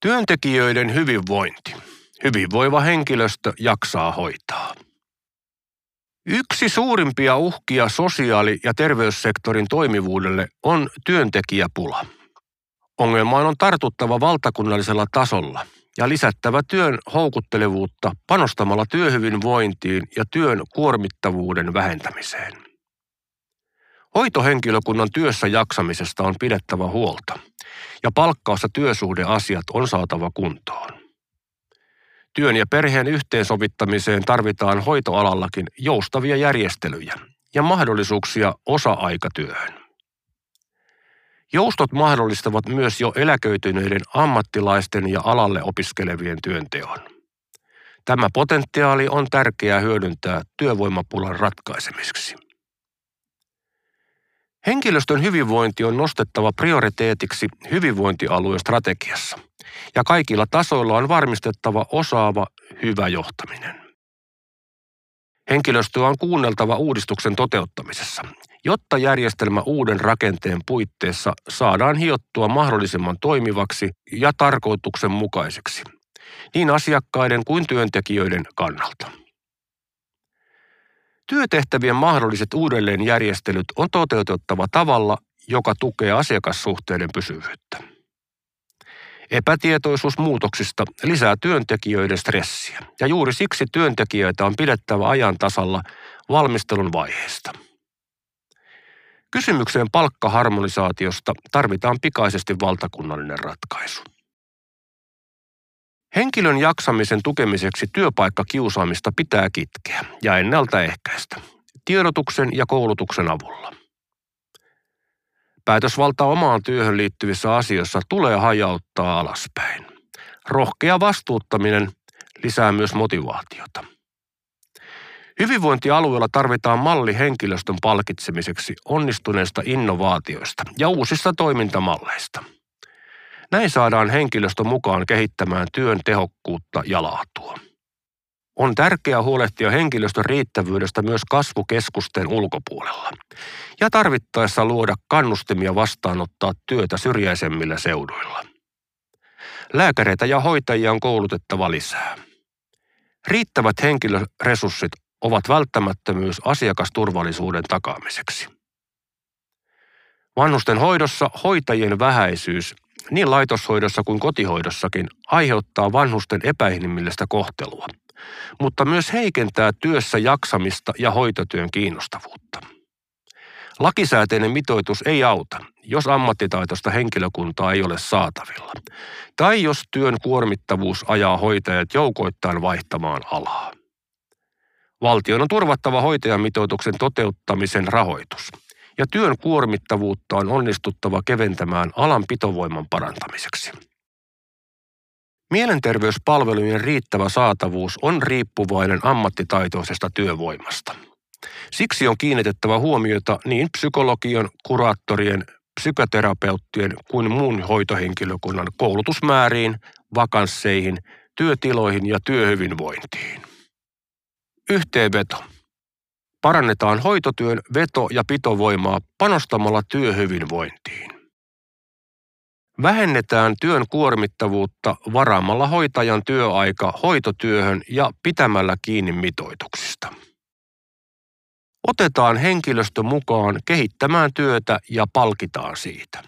Työntekijöiden hyvinvointi. Hyvinvoiva henkilöstö jaksaa hoitaa. Yksi suurimpia uhkia sosiaali- ja terveyssektorin toimivuudelle on työntekijäpula. Ongelmaan on tartuttava valtakunnallisella tasolla ja lisättävä työn houkuttelevuutta panostamalla työhyvinvointiin ja työn kuormittavuuden vähentämiseen. Hoitohenkilökunnan työssä jaksamisesta on pidettävä huolta ja palkkaus- ja työsuhdeasiat on saatava kuntoon. Työn ja perheen yhteensovittamiseen tarvitaan hoitoalallakin joustavia järjestelyjä ja mahdollisuuksia osa-aikatyöhön. Joustot mahdollistavat myös jo eläköityneiden ammattilaisten ja alalle opiskelevien työnteon. Tämä potentiaali on tärkeää hyödyntää työvoimapulan ratkaisemiseksi. Henkilöstön hyvinvointi on nostettava prioriteetiksi hyvinvointialueen strategiassa ja kaikilla tasoilla on varmistettava osaava, hyvä johtaminen. Henkilöstöä on kuunneltava uudistuksen toteuttamisessa, jotta järjestelmä uuden rakenteen puitteissa saadaan hiottua mahdollisimman toimivaksi ja tarkoituksenmukaiseksi, niin asiakkaiden kuin työntekijöiden kannalta. Työtehtävien mahdolliset uudelleenjärjestelyt on toteutettava tavalla, joka tukee asiakassuhteiden pysyvyyttä. Epätietoisuus muutoksista lisää työntekijöiden stressiä, ja juuri siksi työntekijöitä on pidettävä ajan tasalla valmistelun vaiheesta. Kysymykseen palkkaharmonisaatiosta tarvitaan pikaisesti valtakunnallinen ratkaisu. Henkilön jaksamisen tukemiseksi työpaikkakiusaamista pitää kitkeä ja ennaltaehkäistä tiedotuksen ja koulutuksen avulla. Päätösvalta omaan työhön liittyvissä asioissa tulee hajauttaa alaspäin. Rohkea vastuuttaminen lisää myös motivaatiota. Hyvinvointialueella tarvitaan malli henkilöstön palkitsemiseksi onnistuneista innovaatioista ja uusista toimintamalleista – näin saadaan henkilöstö mukaan kehittämään työn tehokkuutta ja laatua. On tärkeää huolehtia henkilöstön riittävyydestä myös kasvukeskusten ulkopuolella ja tarvittaessa luoda kannustimia vastaanottaa työtä syrjäisemmillä seuduilla. Lääkäreitä ja hoitajia on koulutettava lisää. Riittävät henkilöresurssit ovat välttämättömyys asiakasturvallisuuden takaamiseksi. Vanhusten hoidossa hoitajien vähäisyys niin laitoshoidossa kuin kotihoidossakin aiheuttaa vanhusten epäinhimillistä kohtelua, mutta myös heikentää työssä jaksamista ja hoitotyön kiinnostavuutta. Lakisääteinen mitoitus ei auta, jos ammattitaitoista henkilökuntaa ei ole saatavilla, tai jos työn kuormittavuus ajaa hoitajat joukoittain vaihtamaan alaa. Valtion on turvattava hoitajamitoituksen toteuttamisen rahoitus – ja työn kuormittavuutta on onnistuttava keventämään alan pitovoiman parantamiseksi. Mielenterveyspalvelujen riittävä saatavuus on riippuvainen ammattitaitoisesta työvoimasta. Siksi on kiinnitettävä huomiota niin psykologian, kuraattorien, psykoterapeuttien kuin muun hoitohenkilökunnan koulutusmääriin, vakansseihin, työtiloihin ja työhyvinvointiin. Yhteenveto. Parannetaan hoitotyön veto- ja pitovoimaa panostamalla työhyvinvointiin. Vähennetään työn kuormittavuutta varaamalla hoitajan työaika hoitotyöhön ja pitämällä kiinni mitoituksista. Otetaan henkilöstö mukaan kehittämään työtä ja palkitaan siitä.